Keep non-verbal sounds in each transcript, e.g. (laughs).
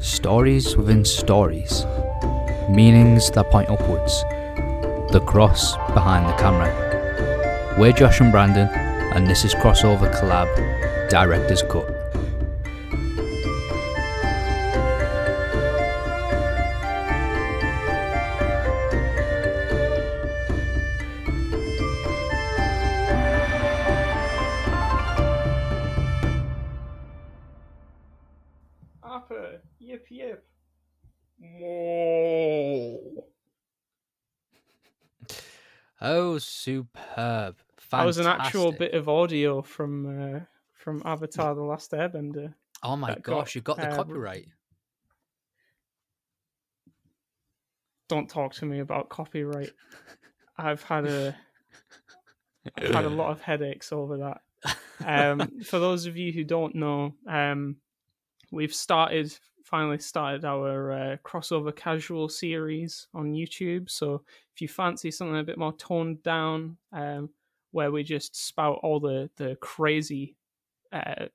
Stories within stories. Meanings that point upwards. The cross behind the camera. We're Josh and Brandon, and this is Crossover Collab Director's Cut. Superb. That was an actual bit of audio from uh, from Avatar: The Last Airbender. Oh my that got, gosh, you got the uh, copyright. Don't talk to me about copyright. I've had a I've had a lot of headaches over that. (laughs) Um, for those of you who don't know, um, we've started finally started our uh, crossover casual series on YouTube. So if you fancy something a bit more toned down, um, where we just spout all the the crazy uh,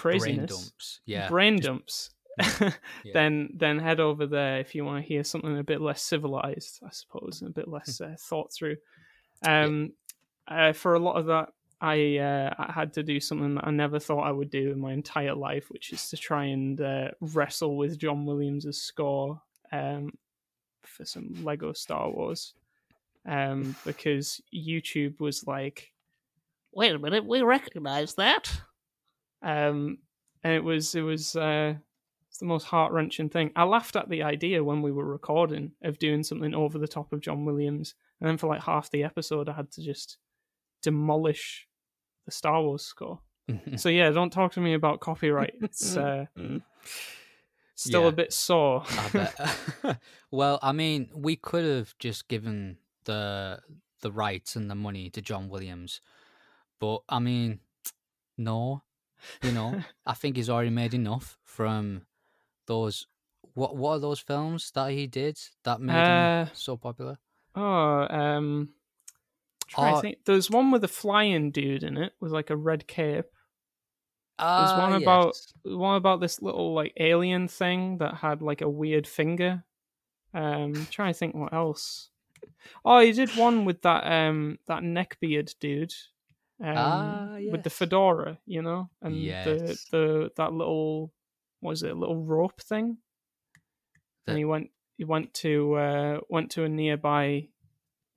Brain craziness, dumps. Yeah. brain just- dumps. (laughs) yeah. (laughs) Then then head over there if you want to hear something a bit less civilized, I suppose, and a bit less (laughs) uh, thought through. Um, uh, for a lot of that, I uh, I had to do something that I never thought I would do in my entire life, which is to try and uh, wrestle with John Williams' score um, for some Lego Star Wars, um, because YouTube was like, "Wait a minute, we recognize that," um, and it was it was uh, it's the most heart wrenching thing. I laughed at the idea when we were recording of doing something over the top of John Williams, and then for like half the episode, I had to just demolish the Star Wars score. So yeah, don't talk to me about copyright. It's uh, (laughs) still Yeah. a bit sore. I (laughs) bet. (laughs) well, I mean, we could have just given the the rights and the money to John Williams, but I mean, no, you know, I think he's already made enough from those. What what are those films that he did that made Uh, him so popular? Oh, um, trying Oh. to think. There's one with a flying dude in it with like a red cape. There's Ah, one about one about this little like alien thing that had like a weird finger. Um, trying to think what else. Oh, he did one with that um that neckbeard dude. Um, Ah, with the fedora, you know, and the Yes. the that little what was it, little rope thing. The- And he went he went to uh went to a nearby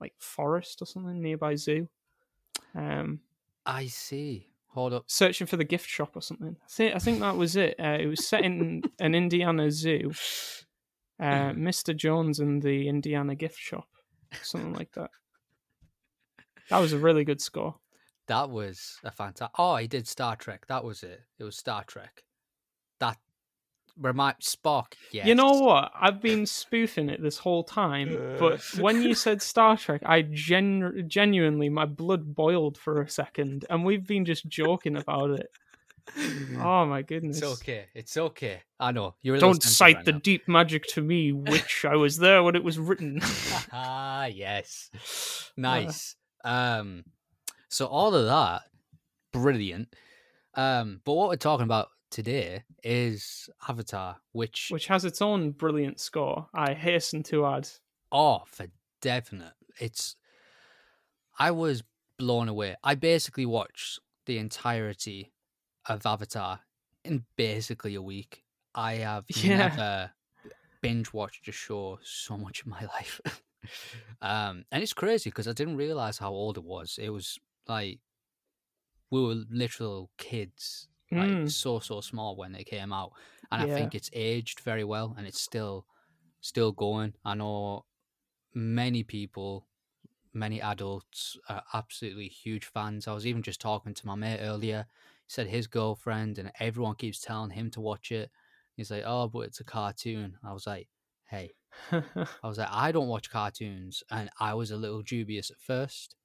like forest or something, nearby zoo. Um I see. Hold up. searching for the gift shop or something. I think I think that was it. Uh, it was set in (laughs) an Indiana zoo. Uh, Mr. Jones and the Indiana gift shop, something like that. That was a really good score. That was a fantastic. Oh, he did Star Trek. That was it. It was Star Trek. That remind Spock. Yes. You know what? I've been spoofing it this whole time, but when you said (laughs) Star Trek, I gen- genuinely my blood boiled for a second, and we've been just joking about it. Oh my goodness! It's okay. It's okay. I know you're. Don't cite right the now. deep magic to me, witch I was there when it was written. (laughs) ah, yes. (laughs) Nice. Um, so all of that, brilliant. Um, but what we're talking about today is Avatar, which, which has its own brilliant score. I hasten to add. oh, for definite, it's. I was blown away. I basically watched the entirety of Avatar in basically a week. I have (laughs) Yeah. never binge watched a show so much in my (laughs) life. um, and it's crazy because I didn't realize how old it was. It was like we were literal kids, like Mm. so so small when they came out, and I think it's aged very well, and it's still still going. I know many people, many adults are absolutely huge fans. I was even just talking to my mate earlier. He said his girlfriend and everyone keeps telling him to watch it. He's like, "Oh, but it's a cartoon." I was like, "Hey." I was like, I don't watch cartoons, and I was a little dubious at first,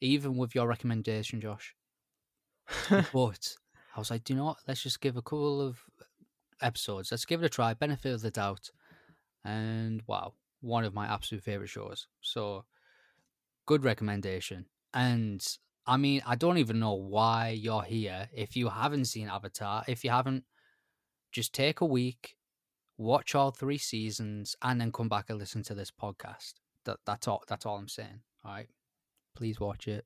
even with your recommendation, Josh. (laughs) But I was like, do you know what? Let's just give a couple of episodes. Let's give it a try. Benefit of the doubt, and wow, one of my absolute favorite shows. So, good recommendation. And I mean, I don't even know why you're here if you haven't seen Avatar. If you haven't just take a week, watch all three seasons, and then come back and listen to this podcast. That that's all. That's all I'm saying. All right, please watch it.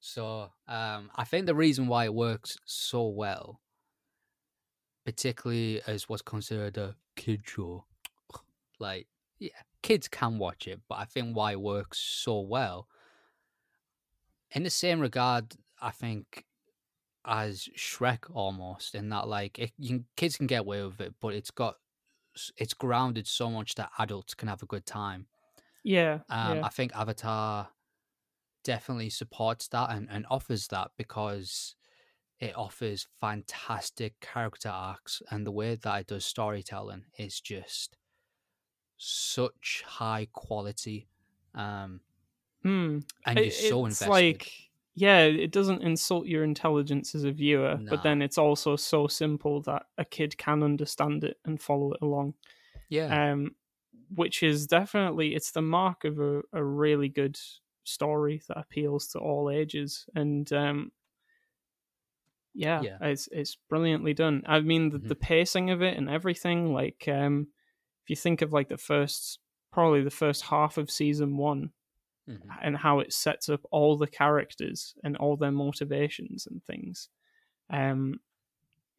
So um, I think the reason why it works so well, particularly as what's considered a kid show, (sniffs) like yeah, kids can watch it, but I think why it works so well. In the same regard, I think as Shrek almost in that like it, you, kids can get away with it, but it's got it's grounded so much that adults can have a good time. Yeah, Um, yeah. I think Avatar definitely supports that and, and offers that because it offers fantastic character arcs and the way that it does storytelling is just such high quality. Um, Hmm. and you're so it's invested. like yeah, it doesn't insult your intelligence as a viewer, Nah. but then it's also so simple that a kid can understand it and follow it along. yeah, Um, which is definitely it's the mark of a, a really good story that appeals to all ages and um yeah, Yeah. it's it's brilliantly done i mean the, Mhm. the pacing of it and everything like um if you think of like the first probably the first half of season one mhm, and how it sets up all the characters and all their motivations and things. Um,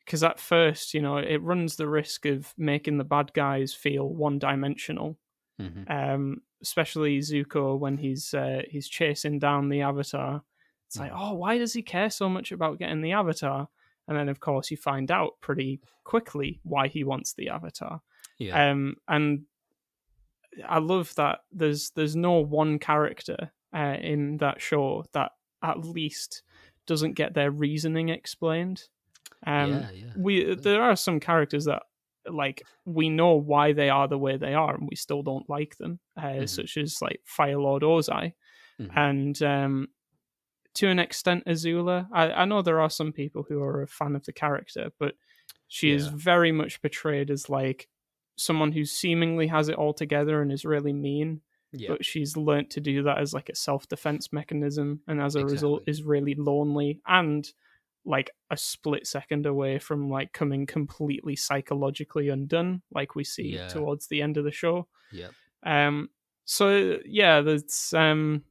because at first, you know, it runs the risk of making the bad guys feel one-dimensional. mhm. Um, especially Zuko when he's uh, he's chasing down the Avatar. It's like, Mhm. oh, why does he care so much about getting the Avatar? And then, of course, you find out pretty quickly why he wants the Avatar. yeah, Um, and I love that there's there's no one character uh, in that show that at least doesn't get their reasoning explained. Um, yeah, yeah. we there are some characters that like we know why they are the way they are, and we still don't like them, uh, Mhm. such as like Fire Lord Ozai, Mhm. and um, to an extent Azula. I, I know there are some people who are a fan of the character, but she is very much portrayed as like someone who seemingly has it all together and is really mean, yeah, but she's learnt to do that as like a self defense mechanism, and as a result is really lonely and like a split second away from like coming completely psychologically undone, like we see Yeah. towards the end of the show. yeah, Um, so yeah, that's um,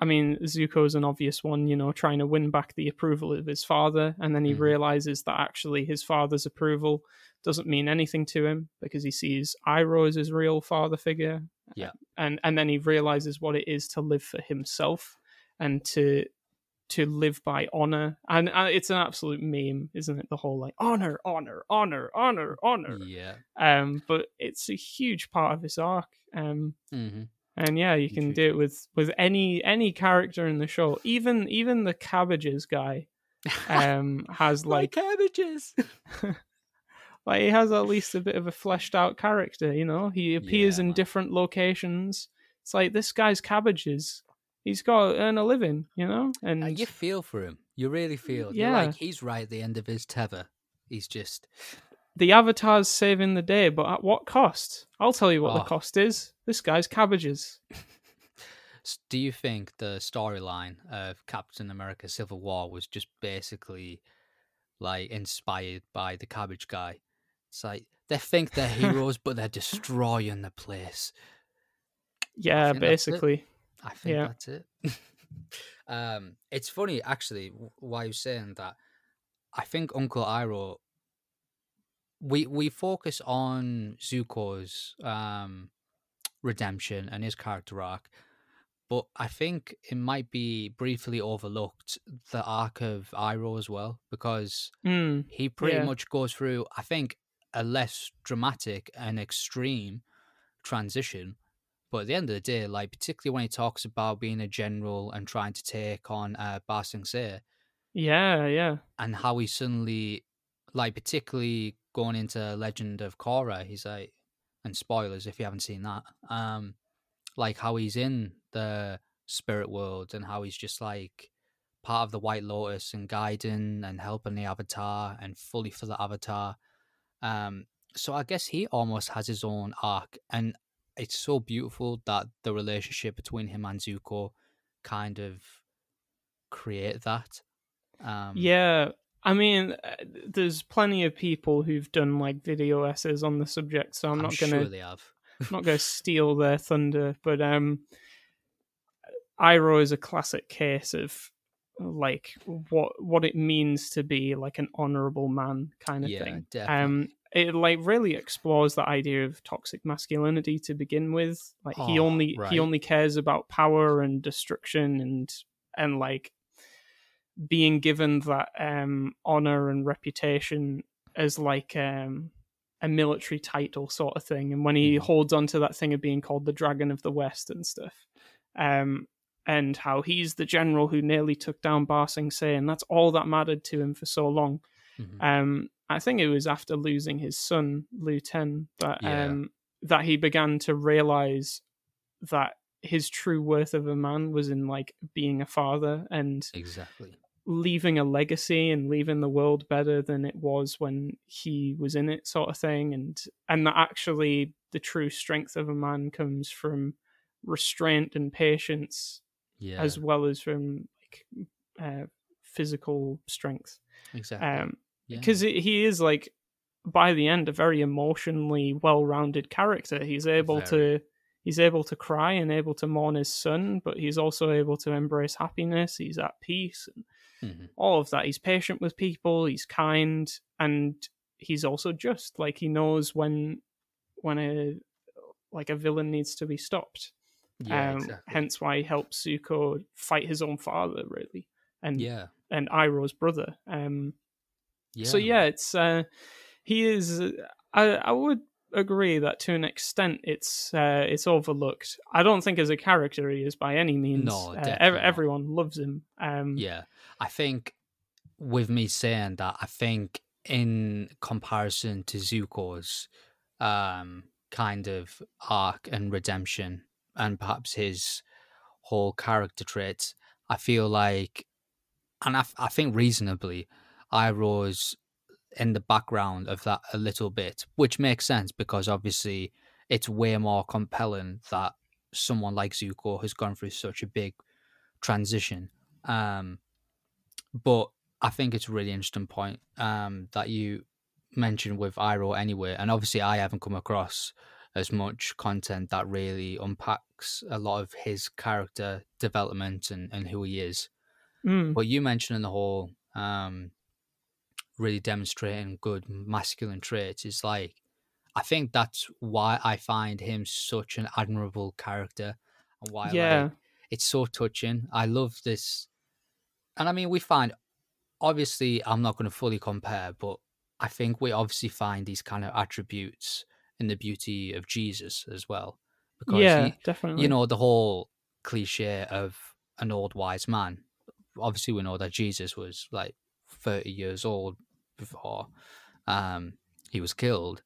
I mean, Zuko's an obvious one, you know, trying to win back the approval of his father, and then he Mhm. realizes that actually his father's approval doesn't mean anything to him because he sees Iroh as his real father figure. Yeah. and and then he realizes what it is to live for himself and to to live by honor, and, and it's an absolute meme, isn't it? The whole like honor, honor, honor, honor, honor. yeah. Um, but it's a huge part of this arc. Um, hmm and yeah, you can do it with with any any character in the show. Even even the cabbages guy (laughs) um has like cabbages. (laughs) like he has at least a bit of a fleshed out character, you know. He appears Yeah, in different locations. It's like this guy's cabbages. He's got to earn a living, you know? And Uh, you feel for him. You really feel. Yeah. You're like he's right at the end of his tether. He's just the avatar's saving the day, but at what cost? I'll tell you what the Oh. cost is. This guy's cabbages. (laughs) Do you think the storyline of Captain America Civil War was just basically like inspired by the cabbage guy? It's like they think they're (laughs) heroes, but they're destroying the place. Yeah, basically. I think Yeah. that's it. (laughs) um, it's funny actually why you're saying that. I think Uncle Iroh. We we focus on Zuko's um, redemption and his character arc, but I think it might be briefly overlooked the arc of Iroh as well because Mm, he pretty Yeah. much goes through I think a less dramatic and extreme transition but at the end of the day like particularly when he talks about being a general and trying to take on uh, Ba Sing Se yeah, yeah. and how he suddenly like particularly going into Legend of Korra he's like and spoilers if you haven't seen that um like how he's in the spirit world and how he's just like part of the White Lotus and guiding and helping the Avatar and fully for the Avatar. Um, so I guess he almost has his own arc, and it's so beautiful that the relationship between him and Zuko kind of create that. Um, Yeah, I mean, uh, there's plenty of people who've done like video essays on the subject, so I'm, I'm not gonna they have. not gonna steal their thunder. But um, Iroh is a classic case of like what what it means to be like an honorable man kind of Yeah, thing. definitely. Um, it like really explores the idea of toxic masculinity to begin with. Like he Oh, only right. he only cares about power and destruction and and like being given that um honor and reputation as like um a military title sort of thing and when he Mhm. holds on to that thing of being called the dragon of the west and stuff um and how he's the general who nearly took down Ba Sing Se, and that's all that mattered to him for so long. Mhm. Um, I think it was after losing his son Lu Ten that Yeah. um, that he began to realize that his true worth of a man was in like being a father and Exactly. leaving a legacy and leaving the world better than it was when he was in it sort of thing and and that actually the true strength of a man comes from restraint and patience Yeah. as well as from like uh, physical strength exactly. um yeah. because he is like by the end a very emotionally well-rounded character he's able Very. to he's able to cry and able to mourn his son but he's also able to embrace happiness he's at peace and Mhm. all of that he's patient with people he's kind and he's also just like he knows when when a like a villain needs to be stopped yeah. um, exactly. hence why he helps Zuko fight his own father really and yeah. and Iroh's brother um Yeah. so yeah, it's uh, he is. I I would agree that to an extent it's uh, it's overlooked. I don't think as a character he is by any means. No, uh, ev- everyone loves him. Um, Yeah. I think with me saying that, I think in comparison to Zuko's um kind of arc and redemption and perhaps his whole character traits, I feel like and I, f- I think reasonably Iroh's in the background of that a little bit, which makes sense because obviously it's way more compelling that someone like Zuko has gone through such a big transition. Um, but I think it's a really interesting point um, that you mentioned with Iroh anyway, and obviously I haven't come across as much content that really unpacks a lot of his character development and, and who he is. mm, But you mentioning the whole um, really demonstrating good masculine traits is like, I think that's why I find him such an admirable character and why yeah, like, it's so touching. I love this. And I mean, we find, obviously, I'm not going to fully compare, but I think we obviously find these kind of attributes in the beauty of Jesus as well. Because, yeah, he, definitely. you know, the whole cliche of an old wise man. Obviously, we know that Jesus was like 30 years old before um, he was killed.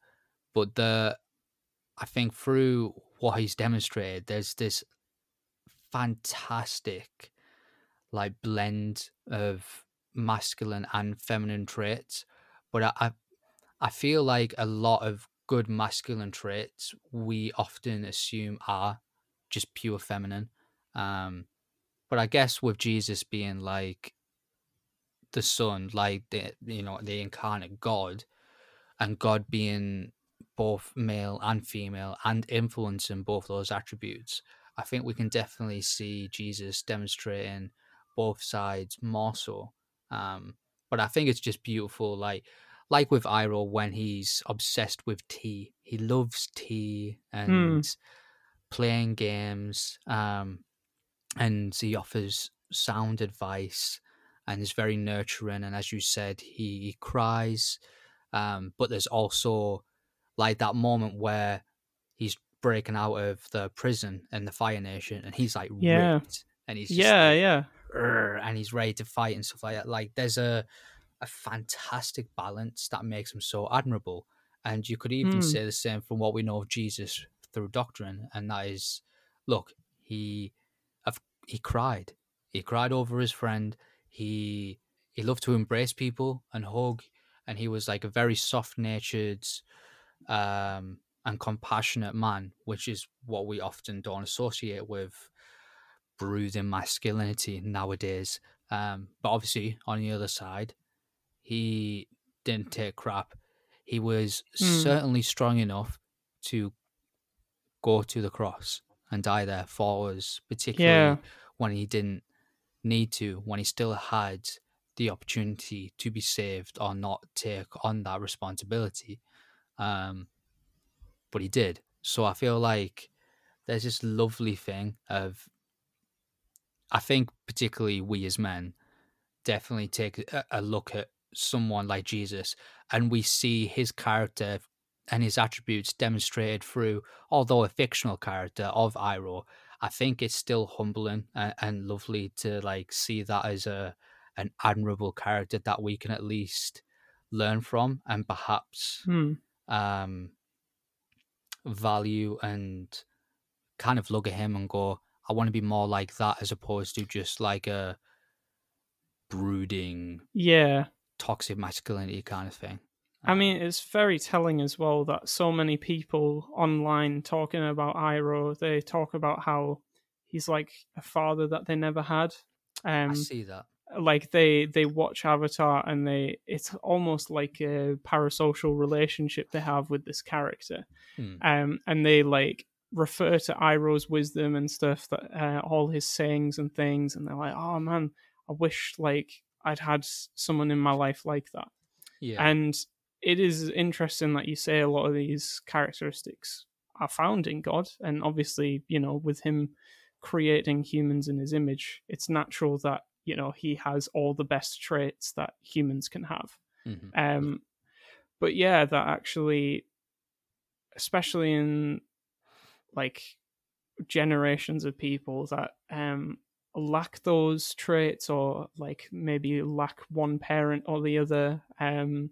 But the, I think through what he's demonstrated, there's this fantastic like blend of masculine and feminine traits but I, I i feel like a lot of good masculine traits we often assume are just pure feminine um but i guess with jesus being like the son like the you know the incarnate god and god being both male and female and influencing both those attributes I think we can definitely see Jesus demonstrating both sides more so. Um, but I think it's just beautiful, like like with Iroh when he's obsessed with tea. He loves tea and playing games. Um, and he offers sound advice and is very nurturing. And as you said, he, he cries. Um, but there's also like that moment where he's breaking out of the prison and the Fire Nation, and he's like Yeah. ripped, and he's just yeah, like, yeah, and he's ready to fight and stuff like that. Like there's a a fantastic balance that makes him so admirable, and you could even Hmm. say the same from what we know of Jesus through doctrine, and that is, look, he he cried, he cried over his friend, he he loved to embrace people and hug, and he was like a very soft natured um and compassionate man, which is what we often don't associate with brooding masculinity nowadays. Um, but obviously, on the other side, he didn't take crap. He was Mm. certainly strong enough to go to the cross and die there for us, particularly Yeah. when he didn't need to, when he still had the opportunity to be saved or not take on that responsibility. Um, but he did. So I feel like there's this lovely thing of, I think, particularly we as men, definitely take a, a look at someone like Jesus and we see his character and his attributes demonstrated through, although a fictional character of Iroh, I think it's still humbling and, and lovely to like see that as a an admirable character that we can at least learn from and perhaps Hmm. um value and kind of look at him and go, I want to be more like that as opposed to just like a brooding, Yeah. toxic masculinity kind of thing. I Um, mean, it's very telling as well that so many people online talking about Iroh, they talk about how he's like a father that they never had. I Um, see that. like they they watch Avatar and they it's almost like a parasocial relationship they have with this character. Hmm. Um, and they like refer to Iroh's wisdom and stuff that uh, all his sayings and things, and they're like, oh man, I wish like I'd had someone in my life like that. Yeah. And it is interesting that you say a lot of these characteristics are found in God, and obviously, you know, with him creating humans in his image, it's natural that you know he has all the best traits that humans can have. Mhm. Um, but yeah, that actually, especially in like generations of people that um lack those traits or like maybe lack one parent or the other um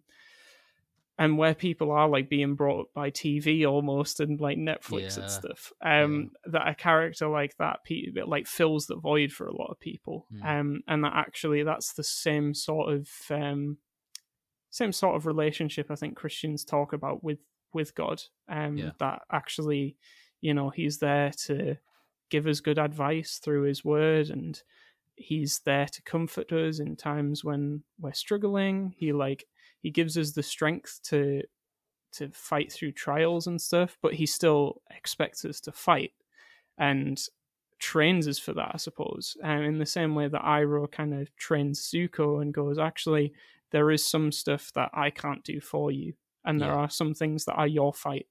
and where people are like being brought up by TV almost and like Netflix Yeah, and stuff um that a character like that it, like fills the void for a lot of people Mm. um and that actually that's the same sort of um same sort of relationship I think Christians talk about with with God um Yeah. that actually you know he's there to give us good advice through his word and he's there to comfort us in times when we're struggling he like he gives us the strength to to fight through trials and stuff but he still expects us to fight and trains us for that i suppose and in the same way that Iroh kind of trains Zuko and goes actually there is some stuff that I can't do for you and there Yeah. are some things that are your fight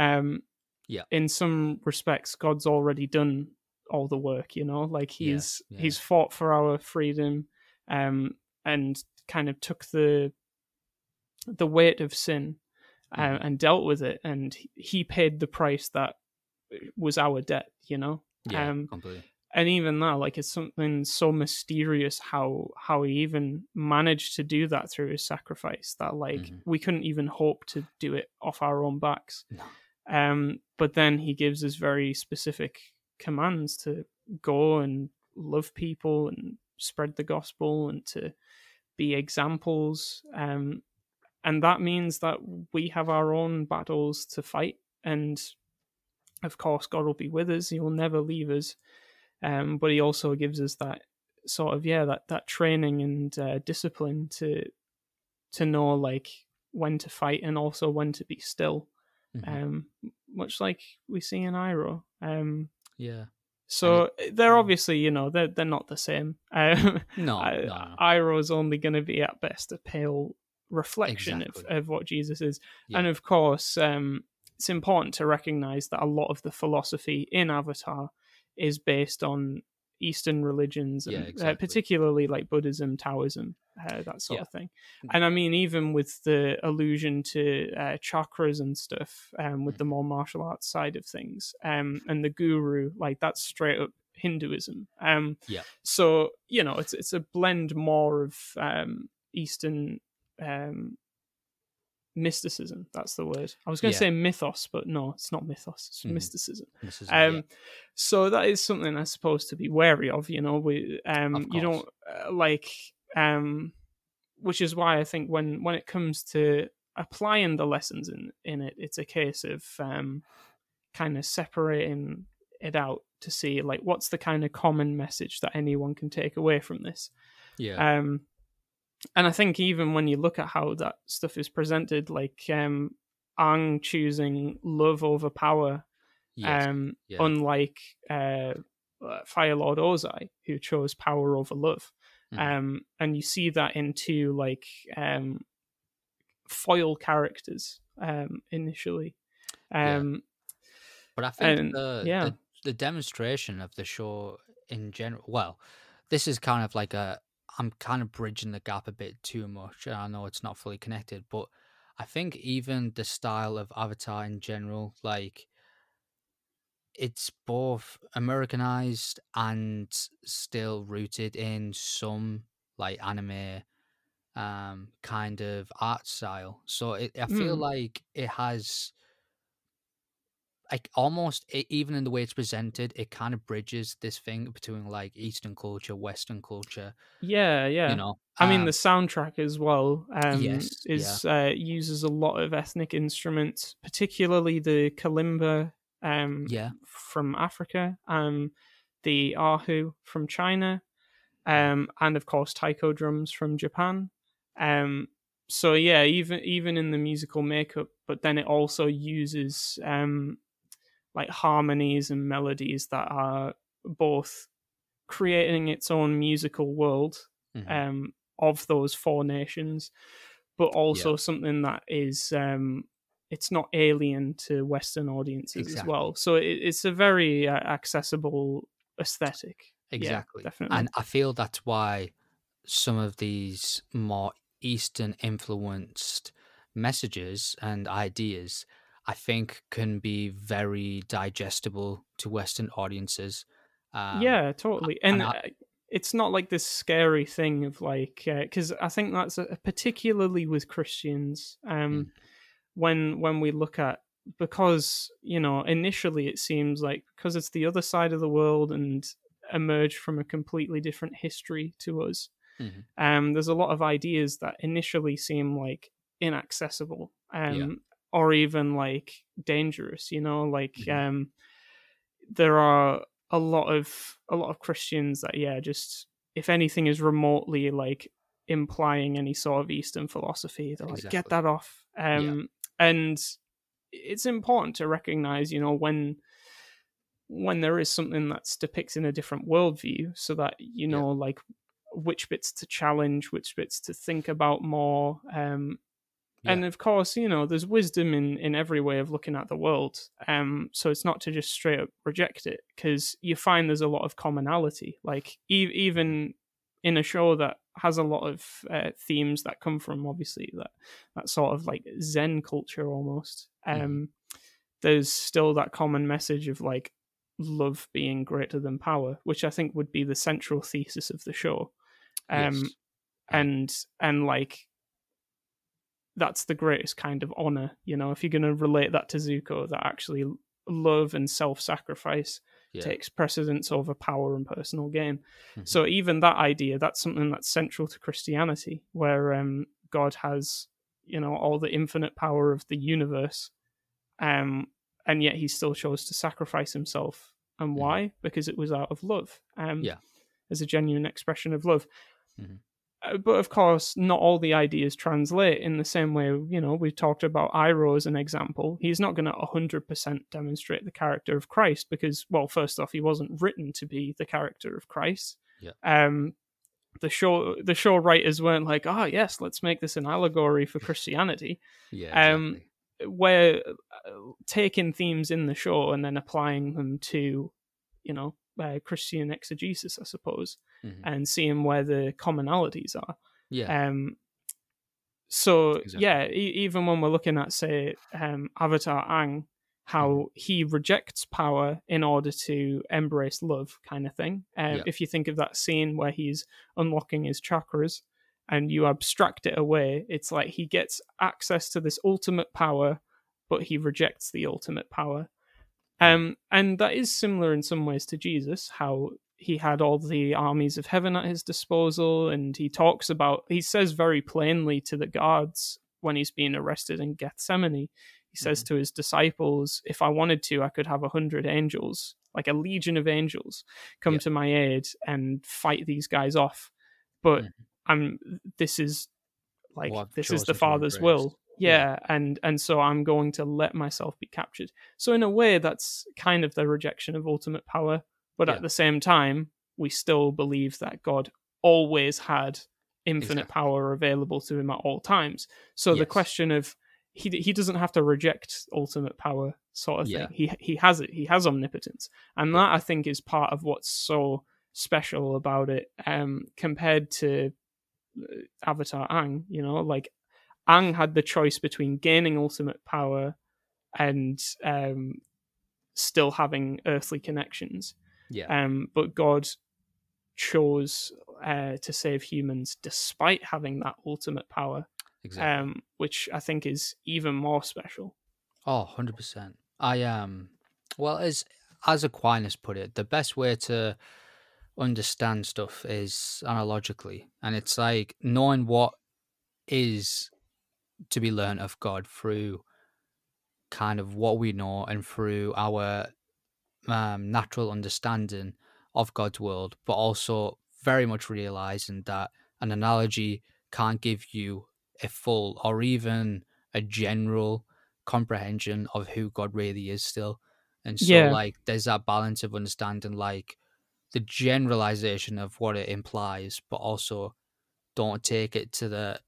um Yeah. in some respects god's already done all the work you know like Yeah, he's yeah. he's fought for our freedom um and kind of took the the weight of sin uh, Mhm. and dealt with it and he- paid the price that was our debt you know Yeah, um, completely. and even that like it's something so mysterious how how he even managed to do that through his sacrifice that like Mhm. we couldn't even hope to do it off our own backs No. um but then he gives us very specific commands to go and love people and spread the gospel and to be examples um and that means that we have our own battles to fight and of course god will be with us he will never leave us um but he also gives us that sort of yeah that that training and uh, discipline to to know like when to fight and also when to be still Mhm. um much like we see in Iroh um yeah. so they're mm. obviously you know they're, they're not the same um (laughs) No, no. Iroh's only going to be at best a pale reflection of, Exactly. of what Jesus is. Yeah. And of course, um, it's important to recognize that a lot of the philosophy in Avatar is based on Eastern religions, and Yeah, uh, particularly like Buddhism, Taoism, uh, that sort Yeah. of thing. Mm. And I mean, even with the allusion to uh, chakras and stuff, um, with Mm. the more martial arts side of things, um, and the guru, like that's straight up Hinduism. Um, Yeah. so you know, it's it's a blend more of um, Eastern um, mysticism. That's the word. I was going to Yeah. say mythos, but no, it's not mythos. It's Mhm. mysticism. Is, Um, yeah. so that is something I suppose to be wary of. You know, we um, you don't uh, like um, which is why I think when when it comes to applying the lessons in in it, it's a case of um, kind of separating it out to see like what's the kind of common message that anyone can take away from this. yeah. Um, and I think even when you look at how that stuff is presented, like um, Aang choosing love over power, Yes. um, yeah. unlike uh, uh, Fire Lord Ozai, who chose power over love. Mhm. Um, and you see that in two like um, foil characters um, initially. Yeah. Um, But I think And, the, yeah. the the demonstration of the show in general. Well, this is kind of like a. I'm kind of bridging the gap a bit too much, and I know it's not fully connected, but I think even the style of Avatar in general, like it's both Americanized and still rooted in some like anime um kind of art style. So it, I feel Mm. like it has like almost even in the way it's presented, it kind of bridges this thing between like Eastern culture, Western culture. yeah, yeah. You know, I mean, Um, the soundtrack as well um, Yes, yeah. is uh, uses a lot of ethnic instruments, particularly the kalimba um, yeah, from Africa, um, the erhu from China, um, and of course taiko drums from Japan. Um, so yeah, even even in the musical makeup, but then it also uses um, like harmonies and melodies that are both creating its own musical world mhm, um, of those four nations, but also something that is um, it's not alien to Western audiences as well. So it, it's a very uh, accessible aesthetic. exactly. Yeah, definitely. And I feel that's why some of these more Eastern influenced messages and ideas, I think, can be very digestible to Western audiences. Um, yeah, totally. And, and I- uh, it's not like this scary thing of like because I think that's a, particularly with Christians. Um, Mm. when when we look at because you know initially it seems like because it's the other side of the world and emerged from a completely different history to us. Mhm. Um, there's a lot of ideas that initially seem like inaccessible, um, Yeah. Or even like dangerous. You know, like Mhm. um, there are a lot of a lot of Christians that yeah, just if anything is remotely like implying any sort of Eastern philosophy, they're like get that off. Um, and it's important to recognize, you know, when when there is something that's depicting a different worldview, so that you Yeah. know, like which bits to challenge, which bits to think about more. Um, and of course, you know, there's wisdom in in every way of looking at the world. Um, so it's not to just straight up reject it because you find there's a lot of commonality. Like e- even in a show that has a lot of uh, themes that come from obviously that that sort of like Zen culture almost. Um, Mhm. There's still that common message of like love being greater than power, which I think would be the central thesis of the show. Um, Yes. and and like that's the greatest kind of honor you know if you're going to relate that to zuko that actually love and self-sacrifice Yeah. takes precedence over power and personal gain Mhm. so even that idea that's something that's central to christianity where um god has you know all the infinite power of the universe um and yet he still chose to sacrifice himself and why because it was out of love um Yeah. as a genuine expression of love Mhm. Uh, but of course, not all the ideas translate in the same way. You know, we talked about Iroh as an example. He's not going to 100% demonstrate the character of Christ because, well, first off, he wasn't written to be the character of Christ. Yeah. Um, the show the show writers weren't like, oh yes, let's make this an allegory for Christianity. (laughs) Yeah. um, Exactly. We're uh, taking themes in the show and then applying them to, you know, uh, Christian exegesis, I suppose, Mhm. and seeing where the commonalities are. Yeah. Um, so Exactly. yeah, e- even when we're looking at say um, Avatar Aang, how Mm-hmm. he rejects power in order to embrace love, kind of thing. Uh, Yeah. If you think of that scene where he's unlocking his chakras and you abstract it away, it's like he gets access to this ultimate power, but he rejects the ultimate power. Um, and that is similar in some ways to Jesus, how he had all the armies of heaven at his disposal, and he talks about, he says very plainly to the guards when he's being arrested in Gethsemane, he says to his disciples, If I wanted to, I could have a hundred angels, like a legion of angels, come Yeah. to my aid and fight these guys off. But Mhm. I'm this is like I've this is the Father's will. Yeah, and and so I'm going to let myself be captured. So in a way, that's kind of the rejection of ultimate power, but Yeah. at the same time, we still believe that God always had infinite Exactly. power available to him at all times. So the question of he he doesn't have to reject ultimate power sort of Yeah. thing. He he has it. He has omnipotence, and that I think is part of what's so special about it um compared to uh, Avatar Aang. You know, like Aang had the choice between gaining ultimate power and um still having earthly connections. Yeah. Um, but God chose uh, to save humans despite having that ultimate power, exactly. um, which I think is even more special. Oh, 100%. I um well as as Aquinas put it, the best way to understand stuff is analogically. And it's like knowing what is to be learned of God through kind of what we know and through our um, natural understanding of God's world, but also very much realizing that an analogy can't give you a full or even a general comprehension of who God really is still. And so Yeah. like there's that balance of understanding like the generalization of what it implies, but also don't take it to the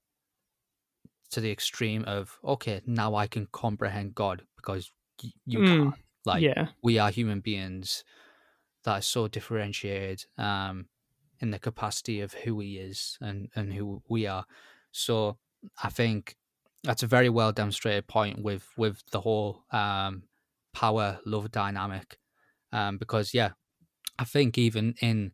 to the extreme of okay, now I can comprehend God because y- you Mm, can't. Like yeah, we are human beings that are so differentiated um, in the capacity of who he is and, and who we are. So I think that's a very well demonstrated point with with the whole um, power love dynamic. Um, because yeah, I think even in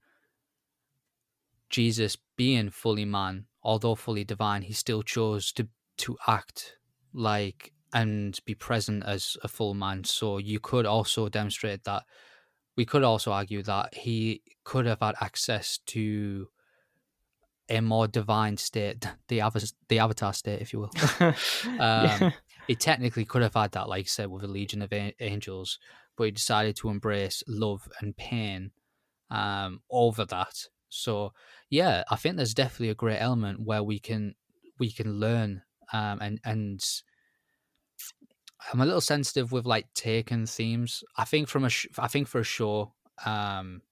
Jesus being fully man, although fully divine, he still chose to to act like and be present as a full man. So you could also demonstrate that we could also argue that he could have had access to a more divine state, (laughs) the av- the avatar state, if you will. (laughs) (laughs) yeah, um, he technically could have had that, like I said, with a legion of a- angels, but he decided to embrace love and pain um, over that. So yeah, I think there's definitely a great element where we can we can learn um, and and I'm a little sensitive with like taken themes. I think from a sh- I think for a show um,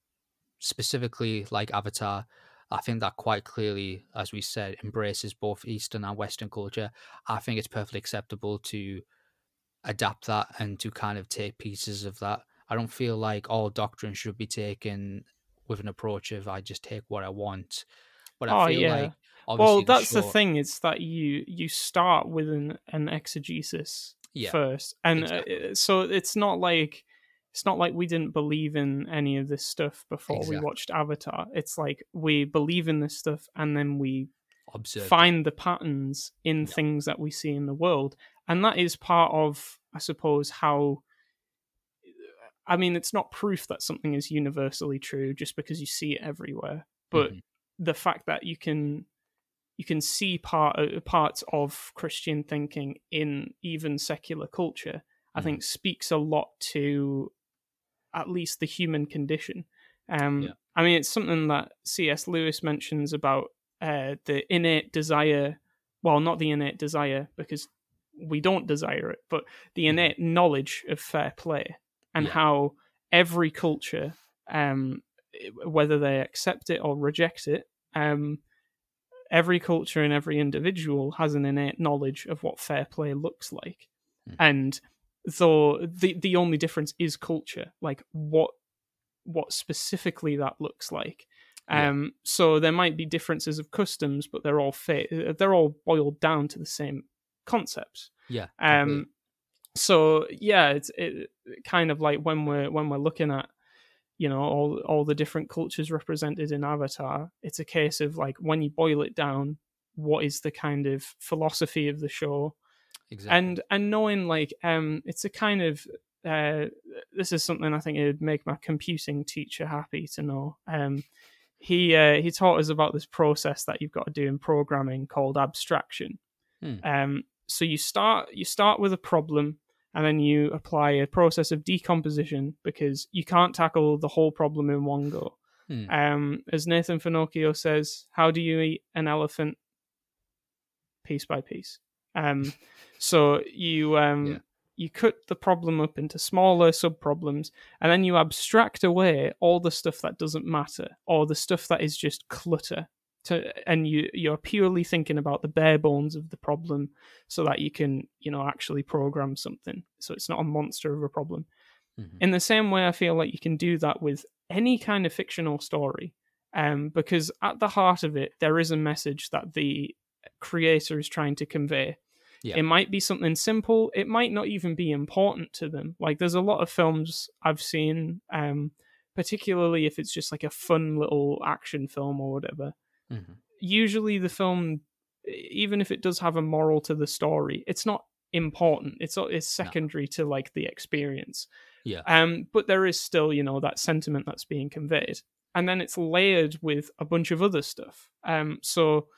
specifically like Avatar, I think that quite clearly, as we said, embraces both Eastern and Western culture. I think it's perfectly acceptable to adapt that and to kind of take pieces of that. I don't feel like all doctrine should be taken with an approach of I just take what I want. But I Oh, feel yeah. like obviously well, that's the show- thing. It's that you you start with an, an exegesis Yeah, first, and exactly. uh, so it's not like it's not like we didn't believe in any of this stuff before we watched Avatar. It's like we believe in this stuff, and then we observe. it. find the patterns in Yeah. things that we see in the world and that is part of i suppose how i mean it's not proof that something is universally true just because you see it everywhere but Mhm. the fact that you can you can see part uh, parts of christian thinking in even secular culture i Mhm. think speaks a lot to at least the human condition um Yeah. i mean it's something that cs lewis mentions about uh, the innate desire well not the innate desire because we don't desire it but the Mhm. innate knowledge of fair play and Yeah. how every culture um whether they accept it or reject it um every culture and every individual has an innate knowledge of what fair play looks like Mhm. and though the the only difference is culture like what what specifically that looks like Yeah. um so there might be differences of customs but they're all fa- they're all boiled down to the same concepts Yeah. um completely. so yeah it's it, kind of like when we're when we're looking at you know all all the different cultures represented in avatar it's a case of like when you boil it down what is the kind of philosophy of the show exactly. and and knowing like um it's a kind of uh this is something i think it would make my computing teacher happy to know um he uh, he taught us about this process that you've got to do in programming called abstraction Hmm. um so you start you start with a problem and then you apply a process of decomposition because you can't tackle the whole problem in one go Hmm. Um, as Nathan Finocchio says, how do you eat an elephant? Piece by piece. Um, (laughs) so you um, Yeah. you cut the problem up into smaller sub problems, and then you abstract away all the stuff that doesn't matter or the stuff that is just clutter. To, and you you're purely thinking about the bare bones of the problem, so that you can you know actually program something. So it's not a monster of a problem. Mhm. In the same way, I feel like you can do that with any kind of fictional story, um, because at the heart of it, there is a message that the creator is trying to convey. Yeah. It might be something simple. It might not even be important to them. Like there's a lot of films I've seen, um, particularly if it's just like a fun little action film or whatever. Mhm. Usually, the film, even if it does have a moral to the story, it's not important. It's it's secondary to like the experience. Yeah. Um, but there is still, you know, that sentiment that's being conveyed, and then it's layered with a bunch of other stuff. Um, so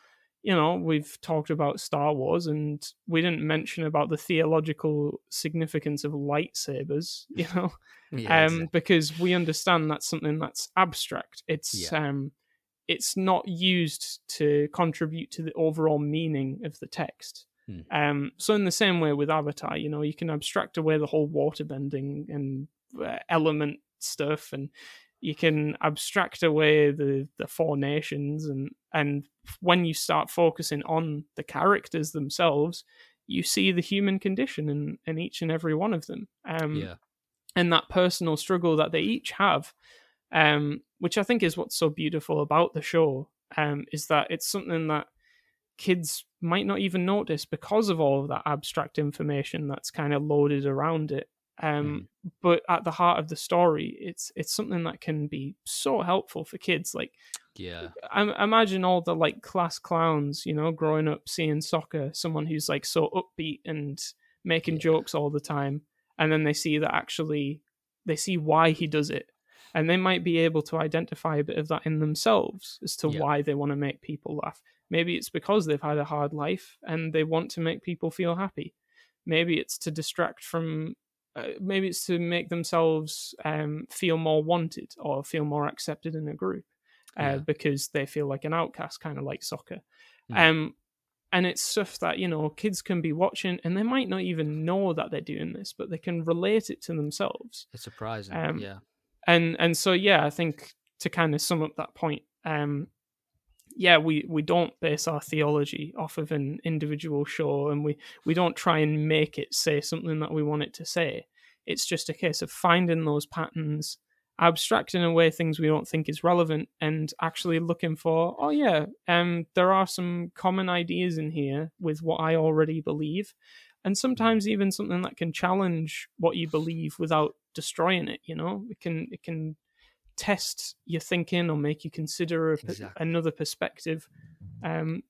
you know, we've talked about Star Wars, and we didn't mention about the theological significance of lightsabers. (laughs) You know, (laughs) Yeah, um, because we understand that's something that's abstract. It's Yeah. um, it's not used to contribute to the overall meaning of the text. Hmm. Um, so in the same way with Avatar, you know, you can abstract away the whole waterbending and uh, element stuff, and you can abstract away the the four nations, and and when you start focusing on the characters themselves, you see the human condition in, in each and every one of them. Um, yeah, and that personal struggle that they each have, um, which I think is what's so beautiful about the show, um, is that it's something that kids might not even notice because of all of that abstract information that's kind of loaded around it. Um, But at the heart of the story, it's it's something that can be so helpful for kids. Like yeah, I imagine all the like class clowns, you know, growing up seeing Sokka, someone who's like so upbeat and making Yeah. jokes all the time, and then they see that actually they see why he does it, and they might be able to identify a bit of that in themselves as to Yeah. why they want to make people laugh. Maybe it's because they've had a hard life and they want to make people feel happy. Maybe it's to distract from. Uh, maybe it's to make themselves um, feel more wanted or feel more accepted in a group uh, Yeah. because they feel like an outcast, kind of like Sokka. Mm. Um, and it's stuff that you know kids can be watching, and they might not even know that they're doing this, but they can relate it to themselves. it's surprising. Um, yeah, And and so yeah, I think to kind of sum up that point, um, yeah, we we don't base our theology off of an individual show, and we we don't try and make it say something that we want it to say. It's just a case of finding those patterns, abstracting away things we don't think is relevant, and actually looking for, oh yeah, um, there are some common ideas in here with what I already believe, and sometimes even something that can challenge what you believe without destroying it. You know, it can it can test your thinking or make you consider a, p- Exactly. another perspective. Um,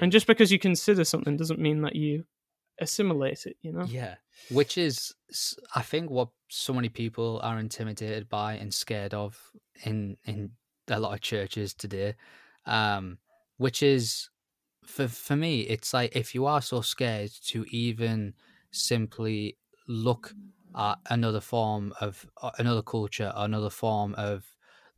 and just because you consider something doesn't mean that you assimilate it. You know. Yeah, which is I think what so many people are intimidated by and scared of in in a lot of churches today. Um, which is for for me, it's like if you are so scared to even simply look at another form of uh, another culture, another form of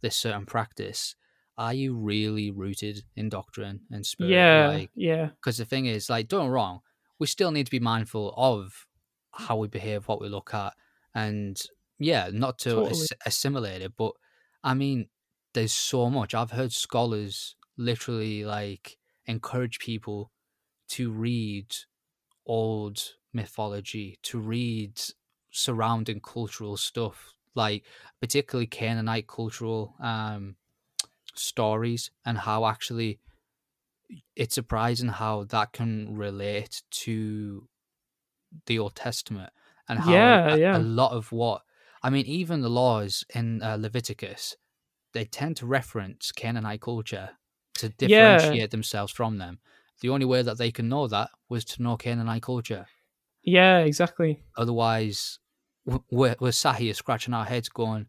this certain practice, are you really rooted in doctrine and spirit? Yeah. Like, yeah. because the thing is, like, don't wrong, we still need to be mindful of how we behave, what we look at, and yeah, not to Totally. ass- assimilate it. But I mean, there's so much. I've heard scholars literally like encourage people to read old mythology, to read surrounding cultural stuff, like particularly Canaanite cultural um, stories, and how actually it's surprising how that can relate to the Old Testament and how Yeah, a, yeah. a lot of what I mean, even the laws in uh, Leviticus, they tend to reference Canaanite culture to Yeah. differentiate themselves from them. The only way that they can know that was to know Canaanite culture. Yeah. Exactly. Otherwise, we're, we're sat here scratching our heads going,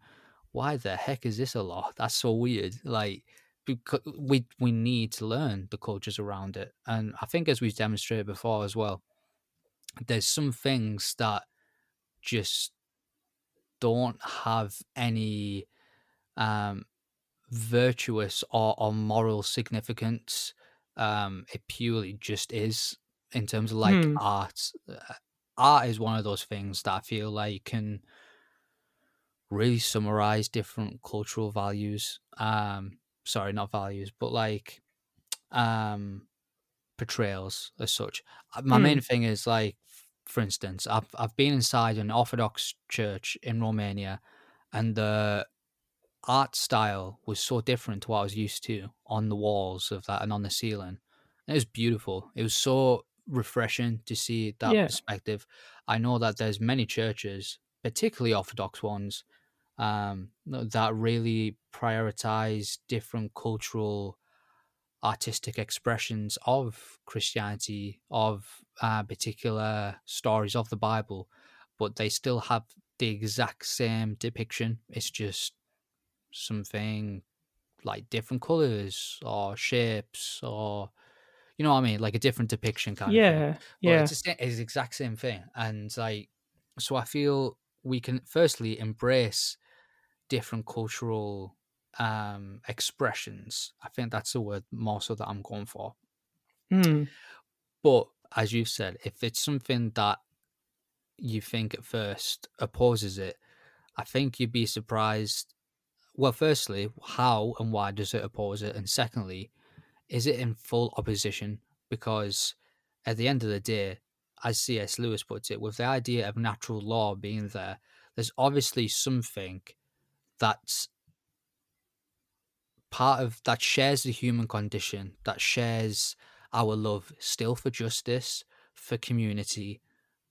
why the heck is this a law? That's so weird. Like, because we, we need to learn the cultures around it. And I think, as we've demonstrated before as well, there's some things that just don't have any um, virtuous or, or moral significance. Um, it purely just is in terms of like Hmm. art. Uh, Art is one of those things that I feel like can really summarize different cultural values. Um, sorry, not values, but like um portrayals as such. Uh, My Hmm. main thing is like, for instance, I've I've been inside an Orthodox church in Romania, and the art style was so different to what I was used to on the walls of that and on the ceiling. It was beautiful. It was so refreshing to see that Yeah. perspective. I know that there's many churches, particularly Orthodox ones, um, that really prioritize different cultural artistic expressions of Christianity, of uh, particular stories of the Bible, but they still have the exact same depiction. It's just something like different colors or shapes or you know what I mean, like a different depiction kind of thing. Yeah. But Yeah. it's, the same, it's the exact same thing, and like so, I feel we can firstly embrace different cultural um expressions. I think that's the word more so that I'm going for. Hmm. But as you've said, if it's something that you think at first opposes it, I think you'd be surprised. Well, firstly, how and why does it oppose it? And secondly, is it in full opposition? Because at the end of the day, as C.S. Lewis puts it, with the idea of natural law being there, there's obviously something that's part of that shares the human condition, that shares our love still for justice, for community,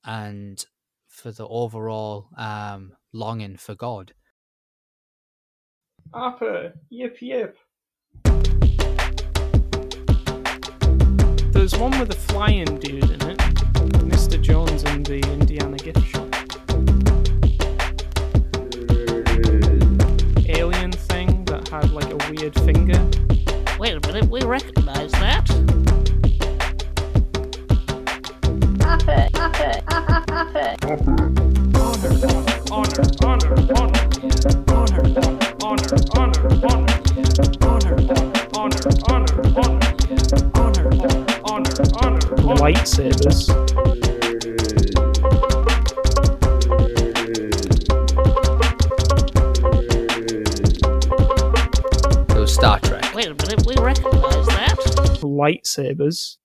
and for the overall um, longing for God. Appa. Yip yip. There's one with a flying dude in it. Mr. Jones in the Indiana gift shop. Alien thing that had like a weird finger. Wait a minute, we recognize that. Honor, honor, honor, honor, honor, honor, honor, honor, honor, honor, honor, honor, lightsabers. It was Star Trek. Wait a minute, we recognize that. lightsabers.